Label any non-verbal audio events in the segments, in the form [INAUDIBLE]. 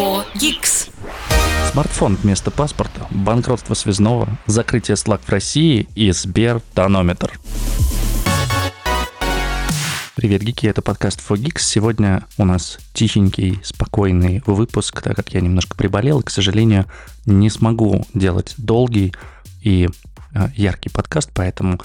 For Geeks. Смартфон вместо паспорта, банкротство связного, закрытие слаг в России и Сбер-тонометр. Привет, гики, это подкаст For. Сегодня у нас тихенький, спокойный выпуск, так как я немножко приболел и, к сожалению, не смогу делать долгий и э, яркий подкаст, поэтому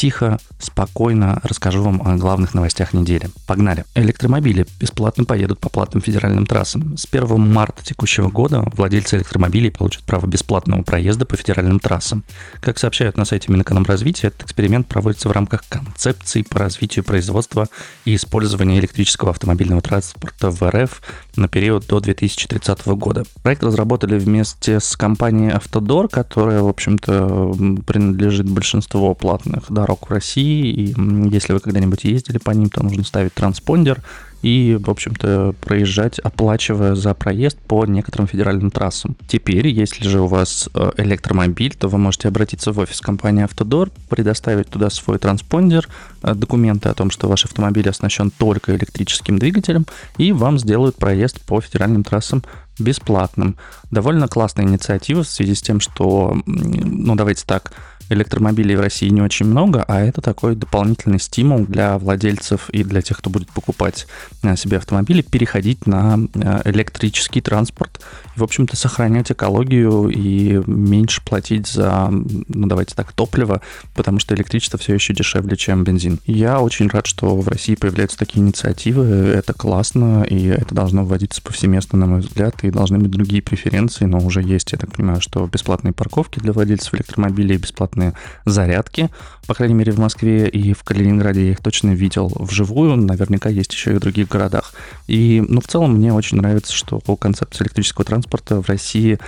тихо, спокойно расскажу вам о главных новостях недели. Погнали! Электромобили бесплатно поедут по платным федеральным трассам. С 1 марта текущего года владельцы электромобилей получат право бесплатного проезда по федеральным трассам. Как сообщают на сайте Минэкономразвития, этот эксперимент проводится в рамках концепции по развитию производства и использования электрического автомобильного транспорта в РФ на период до 2030 года. Проект разработали вместе с компанией Автодор, которая, в общем-то, принадлежит большинству платных дорог в России, и если вы когда-нибудь ездили по ним, то нужно ставить транспондер и, в общем-то, проезжать, оплачивая за проезд по некоторым федеральным трассам. Теперь, если же у вас э, электромобиль, то вы можете обратиться в офис компании Автодор, предоставить туда свой транспондер, э, документы о том, что ваш автомобиль оснащен только электрическим двигателем, и вам сделают проезд по федеральным трассам бесплатным. Довольно классная инициатива в связи с тем, что, ну давайте так, электромобилей в России не очень много, а это такой дополнительный стимул для владельцев и для тех, кто будет покупать э, себе автомобили, переходить на э, электрический транспорт в общем-то, сохранять экологию и меньше платить за, ну, давайте так, топливо, потому что электричество все еще дешевле, чем бензин. Я очень рад, что в России появляются такие инициативы, это классно, и это должно вводиться повсеместно, на мой взгляд, и должны быть другие преференции, но уже есть, я так понимаю, что бесплатные парковки для владельцев электромобилей, бесплатные зарядки, по крайней мере, в Москве и в Калининграде я их точно видел вживую, наверняка есть еще и в других городах. И, ну, в целом, мне очень нравится, что концепция электрического транспорта в России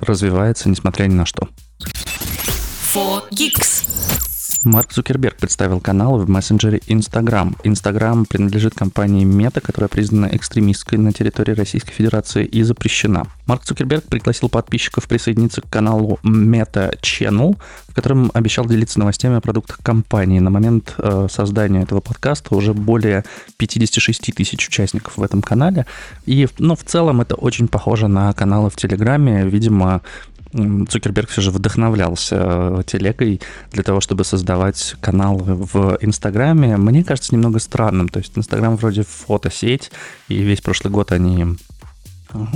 развивается, несмотря ни на что. For Geeks. Марк Цукерберг представил канал в мессенджере Instagram. Instagram принадлежит компании Meta, которая признана экстремистской на территории Российской Федерации и запрещена. Марк Цукерберг пригласил подписчиков присоединиться к каналу Meta Channel, в котором обещал делиться новостями о продуктах компании. На момент э, создания этого подкаста уже более 56 тысяч участников в этом канале. И, ну, в целом это очень похоже на каналы в Телеграме. Видимо, Цукерберг все же вдохновлялся э, телегой для того, чтобы создавать канал в Инстаграме. Мне кажется немного странным. То есть Инстаграм вроде фотосеть, и весь прошлый год они,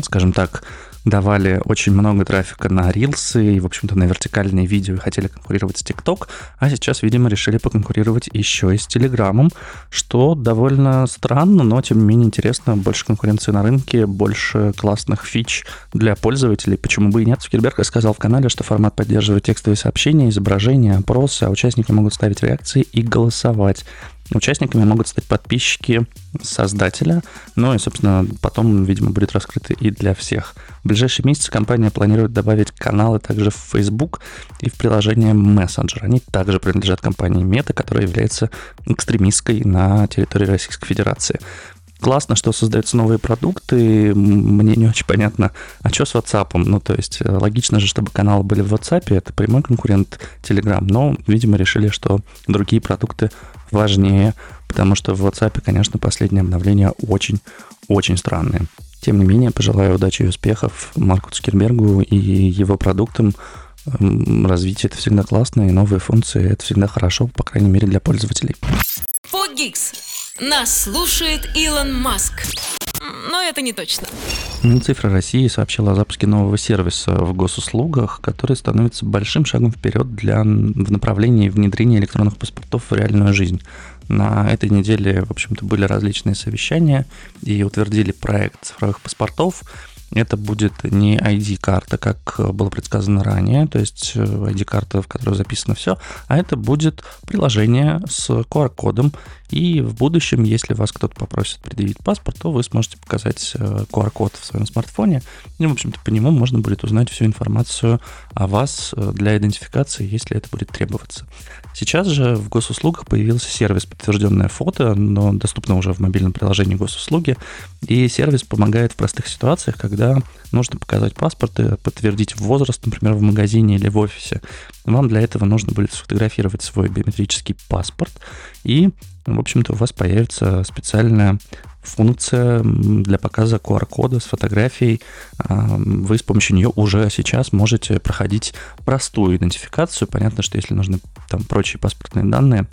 скажем так, давали очень много трафика на рилсы и, в общем-то, на вертикальные видео и хотели конкурировать с TikTok, а сейчас, видимо, решили поконкурировать еще и с Телеграмом, что довольно странно, но, тем не менее, интересно. Больше конкуренции на рынке, больше классных фич для пользователей. Почему бы и нет? Цукерберг сказал в канале, что формат поддерживает текстовые сообщения, изображения, опросы, а участники могут ставить реакции и голосовать. Участниками могут стать подписчики создателя, ну и, собственно, потом, видимо, будет раскрыто и для всех. В ближайшие месяцы компания планирует добавить каналы также в Facebook и в приложение Messenger. Они также принадлежат компании Meta, которая является экстремистской на территории Российской Федерации. Классно, что создаются новые продукты. Мне не очень понятно, а что с WhatsApp? Ну, то есть, э, логично же, чтобы каналы были в WhatsApp, это прямой конкурент Telegram, но, видимо, решили, что другие продукты важнее, потому что в WhatsApp, конечно, последние обновления очень-очень странные. Тем не менее, пожелаю удачи и успехов Марку Цукербергу и его продуктам. Развитие это всегда классно, и новые функции это всегда хорошо, по крайней мере, для пользователей. Geeks. Нас слушает Илон Маск. Но это не точно. Минцифра России сообщила о запуске нового сервиса в госуслугах, который становится большим шагом вперед для, в направлении внедрения электронных паспортов в реальную жизнь. На этой неделе, в общем-то, были различные совещания и утвердили проект цифровых паспортов. Это будет не ID-карта, как было предсказано ранее, то есть ID-карта, в которой записано все, а это будет приложение с QR-кодом, и в будущем, если вас кто-то попросит предъявить паспорт, то вы сможете показать QR-код э, в своем смартфоне. И, в общем-то, по нему можно будет узнать всю информацию о вас э, для идентификации, если это будет требоваться. Сейчас же в госуслугах появился сервис «Подтвержденное фото», но доступно уже в мобильном приложении госуслуги. И сервис помогает в простых ситуациях, когда когда нужно показать паспорт и подтвердить возраст, например, в магазине или в офисе. Вам для этого нужно будет сфотографировать свой биометрический паспорт, и, в общем-то, у вас появится специальная функция для показа QR-кода с фотографией. А, вы с помощью нее уже сейчас можете проходить простую идентификацию. Понятно, что если нужны там прочие паспортные данные,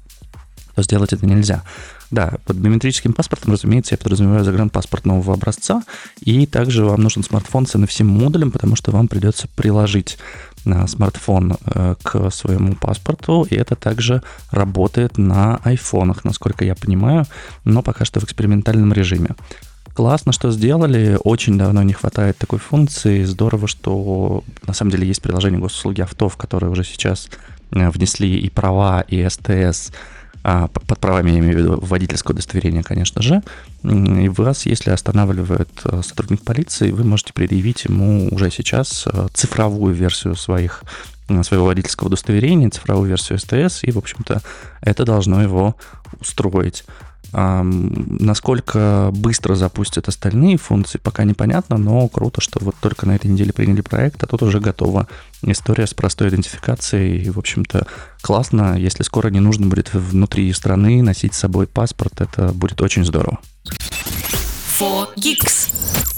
то сделать это нельзя. Да, под биометрическим паспортом, разумеется, я подразумеваю загранпаспорт нового образца, и также вам нужен смартфон с NFC-модулем, потому что вам придется приложить на смартфон э, к своему паспорту, и это также работает на айфонах, насколько я понимаю, но пока что в экспериментальном режиме. Классно, что сделали. Очень давно не хватает такой функции. Здорово, что на самом деле есть приложение госуслуги авто, в которое уже сейчас э, внесли и права, и СТС, под правами я имею в виду водительское удостоверение, конечно же, и вас, если останавливает э, сотрудник полиции, вы можете предъявить ему уже сейчас э, цифровую версию своих э, своего водительского удостоверения, цифровую версию СТС, и, в общем-то, это должно его устроить. Насколько быстро запустят остальные функции, пока непонятно, но круто, что вот только на этой неделе приняли проект, а тут уже готова история с простой идентификацией. И, в общем-то, классно, если скоро не нужно будет внутри страны носить с собой паспорт, это будет очень здорово.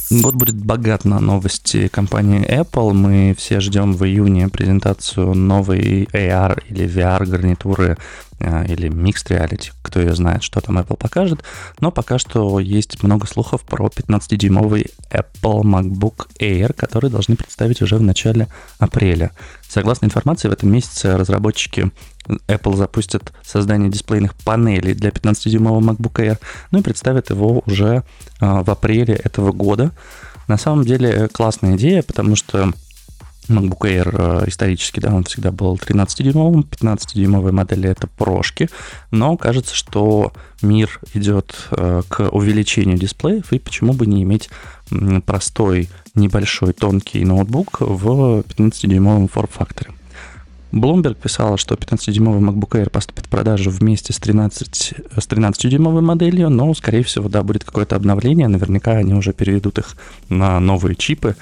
Год будет богат на новости компании Apple. Мы все ждем в июне презентацию новой AR или VR гарнитуры или Mixed Reality, кто ее знает, что там Apple покажет. Но пока что есть много слухов про 15-дюймовый Apple MacBook Air, который должны представить уже в начале апреля. Согласно информации, в этом месяце разработчики Apple запустят создание дисплейных панелей для 15-дюймового MacBook Air, ну и представят его уже а, в апреле этого года. На самом деле классная идея, потому что MacBook Air э, исторически, да, он всегда был 13-дюймовым, 15-дюймовые модели это прошки, но кажется, что мир идет э, к увеличению дисплеев, и почему бы не иметь простой, небольшой, тонкий ноутбук в 15-дюймовом форм-факторе. Bloomberg писала, что 15-дюймовый MacBook Air поступит в продажу вместе с 13, с 13-дюймовой моделью, но, скорее всего, да, будет какое-то обновление. Наверняка они уже переведут их на новые чипы.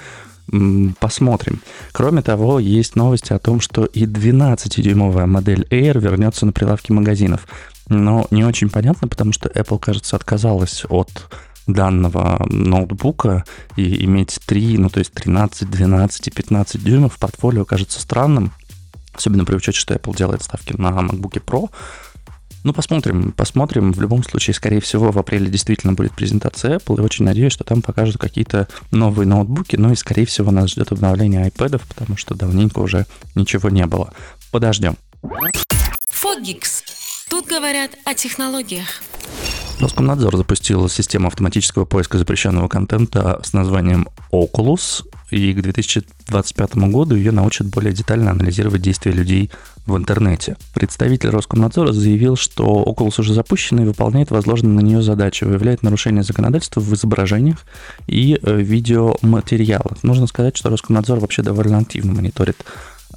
Посмотрим. Кроме того, есть новости о том, что и 12-дюймовая модель Air вернется на прилавки магазинов. Но не очень понятно, потому что Apple, кажется, отказалась от данного ноутбука и иметь 3, ну то есть 13, 12 и 15 дюймов в портфолио кажется странным. Особенно при учете, что Apple делает ставки на MacBook Pro. Ну, посмотрим, посмотрим. В любом случае, скорее всего, в апреле действительно будет презентация Apple, и очень надеюсь, что там покажут какие-то новые ноутбуки, ну и, скорее всего, нас ждет обновление iPad, потому что давненько уже ничего не было. Подождем. Фогикс. Тут говорят о технологиях. Роскомнадзор запустил систему автоматического поиска запрещенного контента с названием Oculus, и к 2025 году ее научат более детально анализировать действия людей в интернете. Представитель Роскомнадзора заявил, что Oculus уже запущен и выполняет возложенные на нее задачи, выявляет нарушения законодательства в изображениях и э, видеоматериалах. Нужно сказать, что Роскомнадзор вообще довольно активно мониторит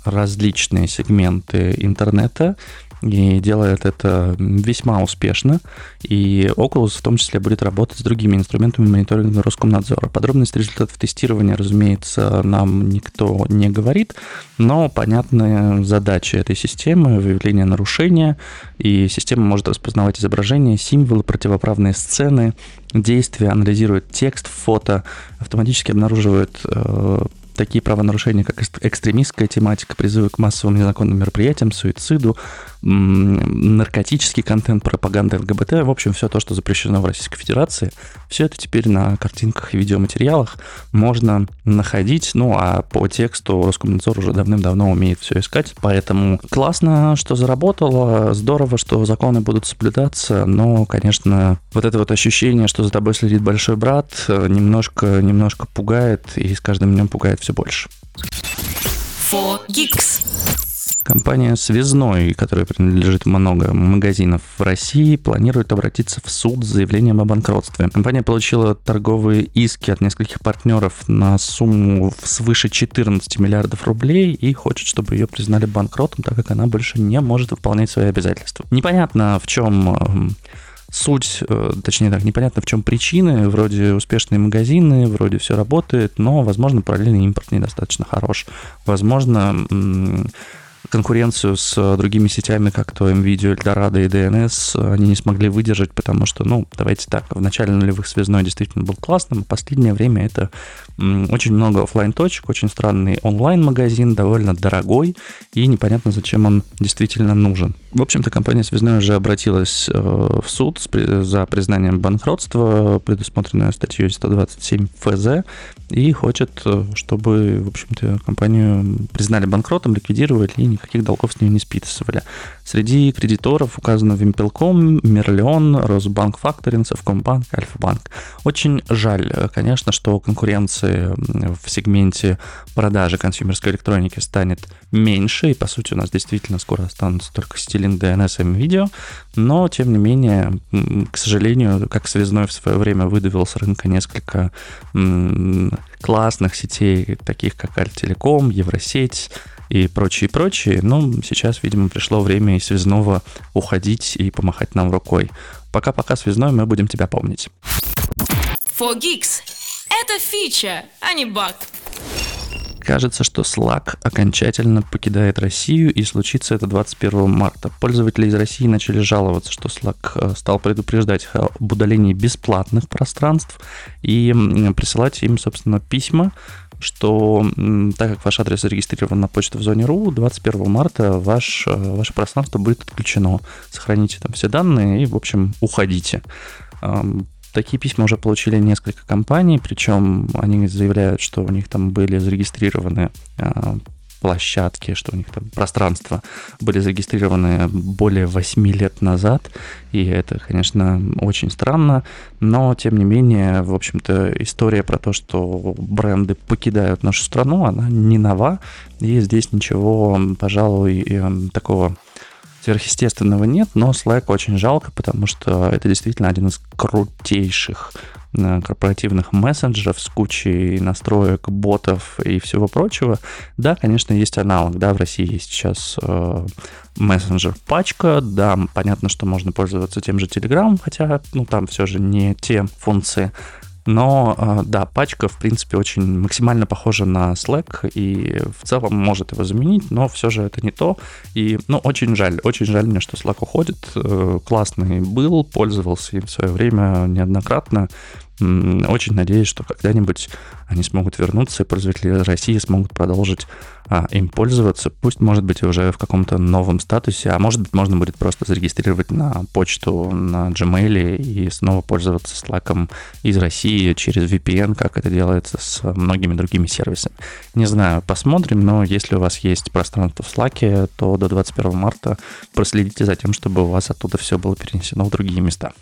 различные сегменты интернета и делает это весьма успешно. И Oculus в том числе будет работать с другими инструментами мониторинга Роскомнадзора. Подробности результатов тестирования, разумеется, нам никто не говорит, но понятная задача этой системы — выявление нарушения, и система может распознавать изображения, символы, противоправные сцены, действия, анализирует текст, фото, автоматически обнаруживает э, такие правонарушения, как экстремистская тематика, призывы к массовым незаконным мероприятиям, суициду, наркотический контент, пропаганда ЛГБТ, в общем, все то, что запрещено в Российской Федерации, все это теперь на картинках и видеоматериалах можно находить, ну, а по тексту Роскомнадзор уже давным-давно умеет все искать, поэтому классно, что заработало, здорово, что законы будут соблюдаться, но, конечно, вот это вот ощущение, что за тобой следит большой брат, немножко, немножко пугает, и с каждым днем пугает все больше. For Geeks. Компания «Связной», которая принадлежит много магазинов в России, планирует обратиться в суд с заявлением о банкротстве. Компания получила торговые иски от нескольких партнеров на сумму свыше 14 миллиардов рублей и хочет, чтобы ее признали банкротом, так как она больше не может выполнять свои обязательства. Непонятно, в чем эм, суть, э, точнее так, непонятно в чем причины, вроде успешные магазины, вроде все работает, но, возможно, параллельный импорт недостаточно хорош. Возможно, конкуренцию с э, другими сетями, как то MVideo, Eldorado и DNS, они не смогли выдержать, потому что, ну, давайте так, в начале нулевых связной действительно был классным, а последнее время это очень много офлайн точек очень странный онлайн-магазин, довольно дорогой, и непонятно, зачем он действительно нужен. В общем-то, компания Связной уже обратилась э, в суд за признанием банкротства, предусмотренное статьей 127 ФЗ, и хочет, э, чтобы, в общем-то, компанию признали банкротом, ликвидировали и никаких долгов с нее не списывали. Среди кредиторов указано Вимпелком, Мерлион, Росбанк Факторинг, Совкомбанк, Альфа-банк. Очень жаль, э, конечно, что конкуренции в сегменте продажи консюмерской электроники станет меньше, и, по сути, у нас действительно скоро останутся только Стилинг, DNS и видео, но, тем не менее, к сожалению, как связной в свое время выдавил с рынка несколько классных сетей, таких как Альтелеком, Евросеть, и прочее, прочее. Но сейчас, видимо, пришло время и связного уходить и помахать нам рукой. Пока-пока, связной, мы будем тебя помнить. 4Geeks. Это фича, а не баг. Кажется, что Slack окончательно покидает Россию, и случится это 21 марта. Пользователи из России начали жаловаться, что Slack э, стал предупреждать об удалении бесплатных пространств и присылать им, собственно, письма что так как ваш адрес зарегистрирован на почту в зоне РУ, 21 марта ваш, э, ваше пространство будет отключено. Сохраните там все данные и, в общем, уходите. Такие письма уже получили несколько компаний, причем они заявляют, что у них там были зарегистрированы а, площадки, что у них там пространства были зарегистрированы более 8 лет назад, и это, конечно, очень странно, но, тем не менее, в общем-то, история про то, что бренды покидают нашу страну, она не нова, и здесь ничего, пожалуй, такого сверхъестественного нет, но Slack очень жалко, потому что это действительно один из крутейших Э, корпоративных мессенджеров с кучей настроек, ботов и всего прочего. Да, конечно, есть аналог. Да, в России есть сейчас э, мессенджер пачка. Да, понятно, что можно пользоваться тем же Telegram, хотя ну, там все же не те функции. Но э, да, пачка, в принципе, очень максимально похожа на Slack и в целом может его заменить, но все же это не то. И, ну, очень жаль, очень жаль мне, что Slack уходит. Э, классный был, пользовался им в свое время неоднократно. Очень надеюсь, что когда-нибудь они смогут вернуться, и пользователи России смогут продолжить а, им пользоваться. Пусть, может быть, уже в каком-то новом статусе, а может быть, можно будет просто зарегистрировать на почту на Gmail и снова пользоваться Slack из России через VPN, как это делается с многими другими сервисами. Не знаю, посмотрим, но если у вас есть пространство в Slack, то до 21 марта проследите за тем, чтобы у вас оттуда все было перенесено в другие места.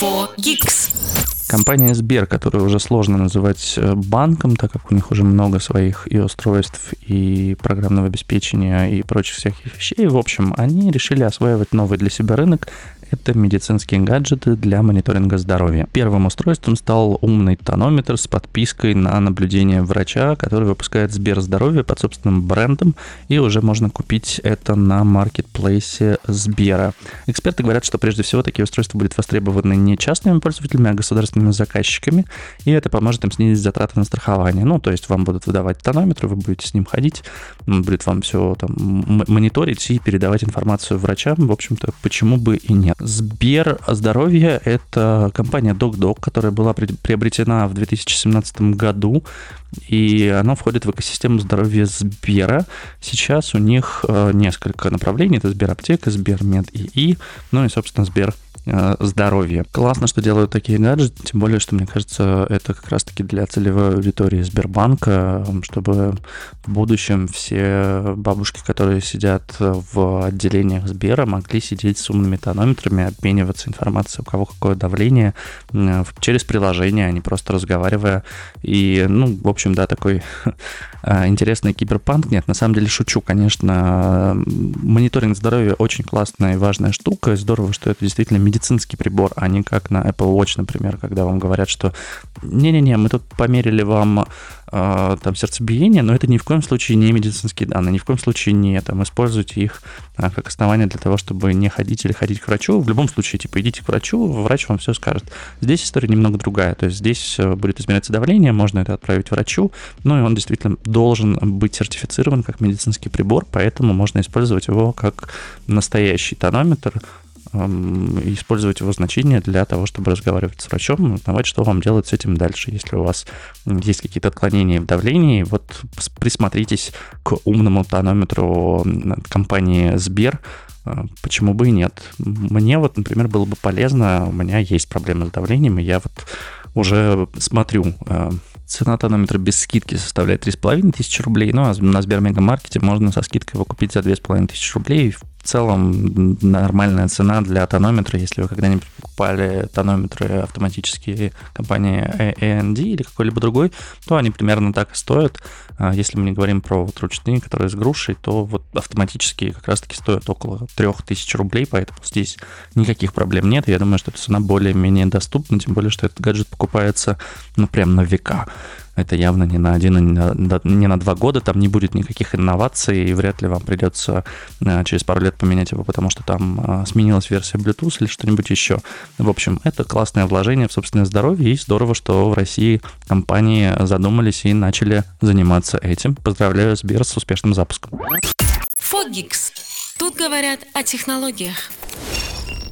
4Geeks. Компания Сбер, которую уже сложно называть э, банком, так как у них уже много своих и устройств, и программного обеспечения, и прочих всяких вещей. В общем, они решили осваивать новый для себя рынок это медицинские гаджеты для мониторинга здоровья. Первым устройством стал умный тонометр с подпиской на наблюдение врача, который выпускает Сберздоровье под собственным брендом, и уже можно купить это на маркетплейсе Сбера. Эксперты говорят, что прежде всего такие устройства будут востребованы не частными пользователями, а государственными заказчиками, и это поможет им снизить затраты на страхование. Ну, то есть вам будут выдавать тонометр, вы будете с ним ходить, он будет вам все там мониторить и передавать информацию врачам. В общем-то, почему бы и нет. Сбер Здоровье – это компания DocDoc, которая была приобретена в 2017 году, и она входит в экосистему здоровья Сбера. Сейчас у них э, несколько направлений. Это Сбераптека, Сбермед ИИ, ну и, собственно, Сбер здоровья. Классно, что делают такие гаджеты, тем более, что, мне кажется, это как раз-таки для целевой аудитории Сбербанка, чтобы в будущем все бабушки, которые сидят в отделениях Сбера, могли сидеть с умными тонометрами, обмениваться информацией, у кого какое давление, через приложение, а не просто разговаривая. И, ну, в общем, да, такой [LAUGHS] э, интересный киберпанк. Нет, на самом деле шучу, конечно. Мониторинг здоровья очень классная и важная штука. Здорово, что это действительно медицинский прибор, а не как на Apple Watch, например, когда вам говорят, что не-не-не, мы тут померили вам э, там сердцебиение, но это ни в коем случае не медицинские данные, ни в коем случае не там используйте их э, как основание для того, чтобы не ходить или ходить к врачу. В любом случае, типа, идите к врачу, врач вам все скажет. Здесь история немного другая, то есть здесь э, будет измеряться давление, можно это отправить врачу, ну и он действительно должен быть сертифицирован как медицинский прибор, поэтому можно использовать его как настоящий тонометр, использовать его значение для того, чтобы разговаривать с врачом, узнавать, что вам делать с этим дальше. Если у вас есть какие-то отклонения в давлении, вот присмотритесь к умному тонометру компании Сбер, а, Почему бы и нет? Мне вот, например, было бы полезно, у меня есть проблемы с давлением, и я вот уже смотрю, а, цена тонометра без скидки составляет 3,5 тысячи рублей, ну а на Сбермегамаркете можно со скидкой его купить за 2,5 тысячи рублей целом нормальная цена для тонометра, если вы когда-нибудь покупали тонометры автоматические компании AND или какой-либо другой, то они примерно так и стоят. А если мы не говорим про вот ручные, которые с грушей, то вот автоматические как раз-таки стоят около 3000 рублей, поэтому здесь никаких проблем нет. Я думаю, что эта цена более-менее доступна, тем более, что этот гаджет покупается, ну, прям на века. Это явно не на один, на, не на два года, там не будет никаких инноваций, и вряд ли вам придется э, через пару лет поменять его, потому что там э, сменилась версия Bluetooth или что-нибудь еще. В общем, это классное вложение в собственное здоровье, и здорово, что в России компании задумались и начали заниматься этим. Поздравляю Сбер с успешным запуском. Фогикс. Тут говорят о технологиях.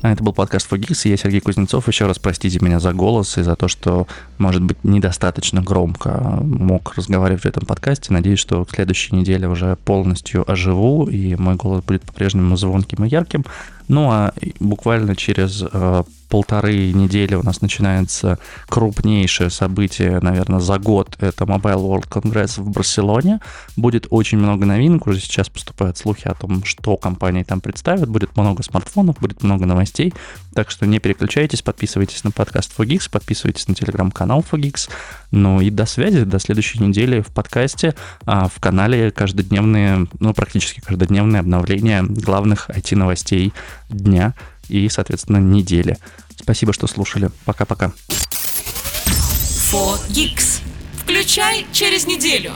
А это был подкаст Фогис, и я Сергей Кузнецов. Еще раз простите меня за голос и за то, что, может быть, недостаточно громко мог разговаривать в этом подкасте. Надеюсь, что в следующей неделе уже полностью оживу, и мой голос будет по-прежнему звонким и ярким. Ну а буквально через э, полторы недели у нас начинается крупнейшее событие, наверное, за год. Это Mobile World Congress в Барселоне. Будет очень много новинок. Уже сейчас поступают слухи о том, что компании там представят. Будет много смартфонов, будет много новостей. Так что не переключайтесь, подписывайтесь на подкаст Fogix, подписывайтесь на телеграм-канал Fogix. Ну и до связи, до следующей недели в подкасте, а в канале каждодневные, ну практически каждодневные обновления главных IT-новостей дня и, соответственно, недели. Спасибо, что слушали. Пока-пока. Включай через неделю.